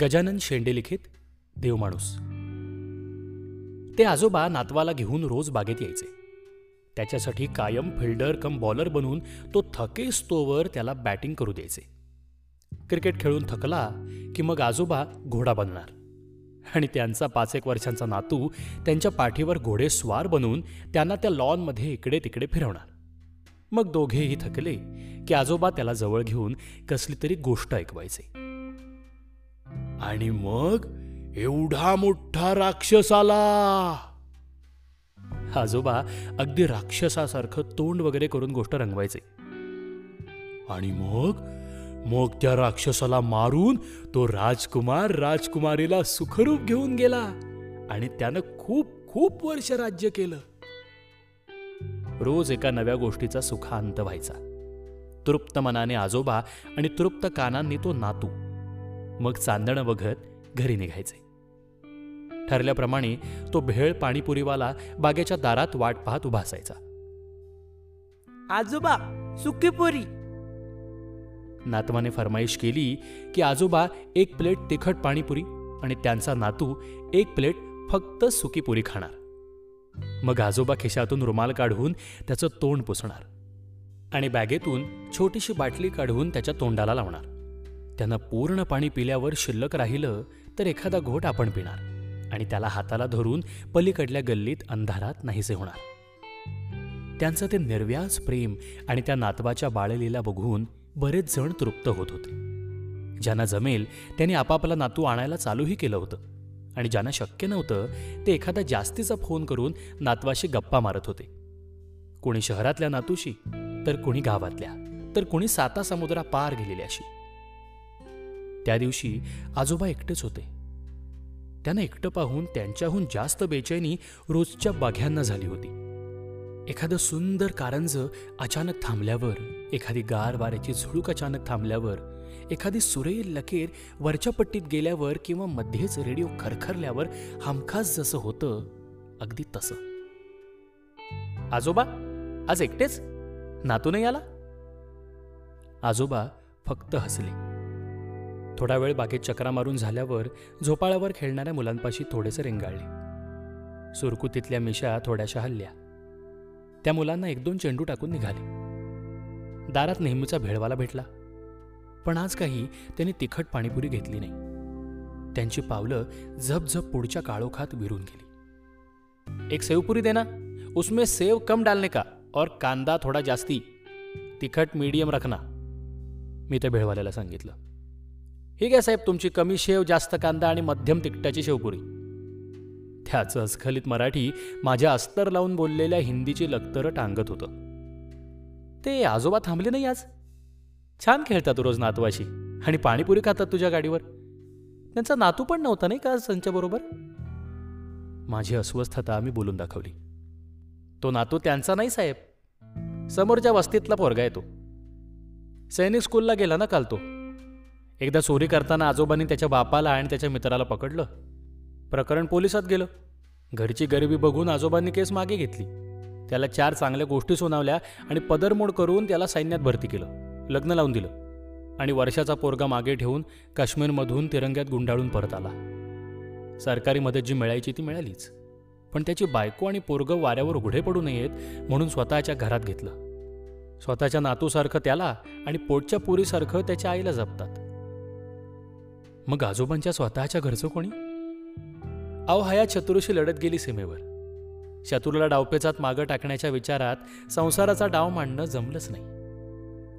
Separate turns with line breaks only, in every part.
गजानन शेंडे लिखित देवमाणूस ते आजोबा नातवाला घेऊन रोज बागेत यायचे. त्याच्यासाठी कायम फिल्डर कम बॉलर बनून तो थकेस्तोवर त्याला बॅटिंग करू द्यायचे. क्रिकेट खेळून थकला की मग आजोबा घोडा बनणार. आणि त्यांचा पाच एक वर्षांचा नातू त्यांच्या पाठीवर घोडे स्वार बनवून त्यांना त्या लॉनमध्ये इकडे तिकडे फिरवणार. मग दोघेही थकले की आजोबा त्याला जवळ घेऊन कसली तरी गोष्ट ऐकवायचे. आणि मग एवढा मोठा राक्षस आला. आजोबा अगदी राक्षसासारखं तोंड वगैरे करून गोष्ट रंगवायचे. आणि मग मग त्या राक्षसाला मारून तो राजकुमार राजकुमारीला सुखरूप घेऊन गेला आणि त्यानं खूप खूप वर्ष राज्य केलं. रोज एका नव्या गोष्टीचा सुखांत व्हायचा. तृप्त मनाने आजोबा आणि तृप्त कानांनी तो नातू. मग चांदणं बघत घरी निघायचे. ठरल्याप्रमाणे तो भेळ पाणीपुरीवाला बागेच्या दारात वाट पाहत उभा असायचा.
आजोबा सुकी पुरी.
नातवाने फरमाईश केली की आजोबा एक प्लेट तिखट पाणीपुरी आणि त्यांचा नातू एक प्लेट फक्त सुकी पुरी खाणार. मग आजोबा खिशातून रुमाल काढून त्याचं तोंड पुसणार आणि बॅगेतून छोटीशी बाटली काढून त्याच्या तोंडाला लावणार. त्यांना पूर्ण पाणी पिल्यावर शिल्लक राहिलं तर एखादा घोट आपण पिणार आणि त्याला हाताला धरून पलीकडल्या गल्लीत अंधारात नाहीसे होणार. त्यांचं ते निर्व्याज प्रेम आणि त्या नातवाच्या बाळलीला बघून बरेच जण तृप्त होत होते. ज्यांना जमेल त्यांनी आपापला नातू आणायला चालूही केलं होतं आणि ज्यांना शक्य नव्हतं ते एखादा जास्तीचा फोन करून नातवाशी गप्पा मारत होते. कोणी शहरातल्या नातूशी तर कोणी गावातल्या तर कोणी साता समुद्रा पार गेलेल्याशी. त्या दिवशी आजोबा एकटेच होते. त्यांना एकटं पाहून त्यांच्याहून जास्त बेचैनी रोजच्या बाघ्यांना झाली होती. एखादं सुंदर कारंज अचानक थांबल्यावर एखादी गार वाऱ्याची झुळूक अचानक थांबल्यावर एखादी सुरेल लकेर वरच्या पट्टीत गेल्यावर किंवा मध्येच रेडिओ खरखरल्यावर हमखास जसं होतं अगदी तसं. आजोबा आज एकटेच? नातू नाही आला? आजोबा फक्त हसले. थोडा वेळ बागेत चक्रा मारून झाल्यावर झोपाळावर खेळणाऱ्या मुलांपाशी थोडेसे रेंगाळले. सुरकुतीतल्या मिशा थोड्याशा हल्ल्या. त्या मुलांना एक दोन चेंडू टाकून निघाले. दारात नेहमीचा भेळवाला भेटला. पण आज काही त्यांनी तिखट पाणीपुरी घेतली नाही. त्यांची पावलं झपझप पुढच्या काळोखात विरून गेली. एक सेवपुरी देना उसमें सेव कम डालने का और कांदा थोडा जास्ती. तिखट मीडियम रखना. मी त्या भेळवाल्याला सांगितलं. ही घ्या साहेब तुमची कमी शेव जास्त कांदा आणि मध्यम तिकटाची शेवपुरी. त्याचं अस्खलित मराठी माझ्या अस्तर लावून बोललेल्या हिंदीची लक्तरं टांगत होतं. ते आजोबा थांबले नाही आज? छान खेळतात रोज नातवाशी. आणि पाणीपुरी खातात तुझ्या गाडीवर. त्यांचा नातू पण नव्हता नाही का आज त्यांच्याबरोबर माझी अस्वस्थता मी बोलून दाखवली. तो नातू त्यांचा नाही साहेब. समोरच्या वस्तीतला पोरगा आहे तो. सैनिक स्कूलला गेला ना काल तो. एकदा चोरी करताना आजोबांनी त्याच्या बापाला आणि त्याच्या मित्राला पकडलं. प्रकरण पोलिसात गेलं. घरची गरिबी बघून आजोबांनी केस मागे घेतली. त्याला चार चांगल्या गोष्टी सुनावल्या आणि पदरमोड करून त्याला सैन्यात भरती केलं. लग्न लावून दिलं. आणि वर्षाचा पोरगा मागे ठेवून काश्मीरमधून तिरंग्यात गुंडाळून परत आला. सरकारी मदत जी मिळायची ती मिळालीच. पण त्याची बायको आणि पोरगं वाऱ्यावर उघडे पडू नयेत म्हणून स्वतःच्या घरात घेतलं. स्वतःच्या नातूसारखं त्याला आणि पोटच्या पुरीसारखं त्याच्या आईला जपतात. मग आजोबांच्या स्वतःच्या घरचं कोणी? अहो हया चतुरशी लढत गेली सीमेवर. शत्रूला डावपेचात मागं टाकण्याच्या विचारात संसाराचा डाव मांडणं जमलंच नाही.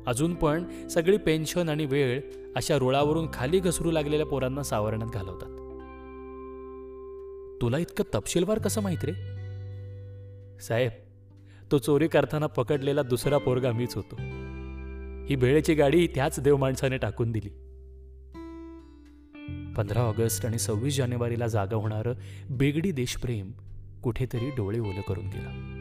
अजून पण सगळी पेन्शन आणि वेळ अशा रुळावरून खाली घसरू लागलेल्या पोरांना सावरण्यात घालवतात. तुला इतकं तपशीलवार कसं माहीत रे? साहेब तो चोरी करताना पकडलेला दुसरा पोरगा मीच होतो. ही भेळेची गाडी त्याच देव माणसाने टाकून दिली. पंधरा ऑगस्ट आणि सव्वीस जानेवारीला जागा होणारं बेगडी देशप्रेम कुठेतरी डोळे ओलं करून गेलं.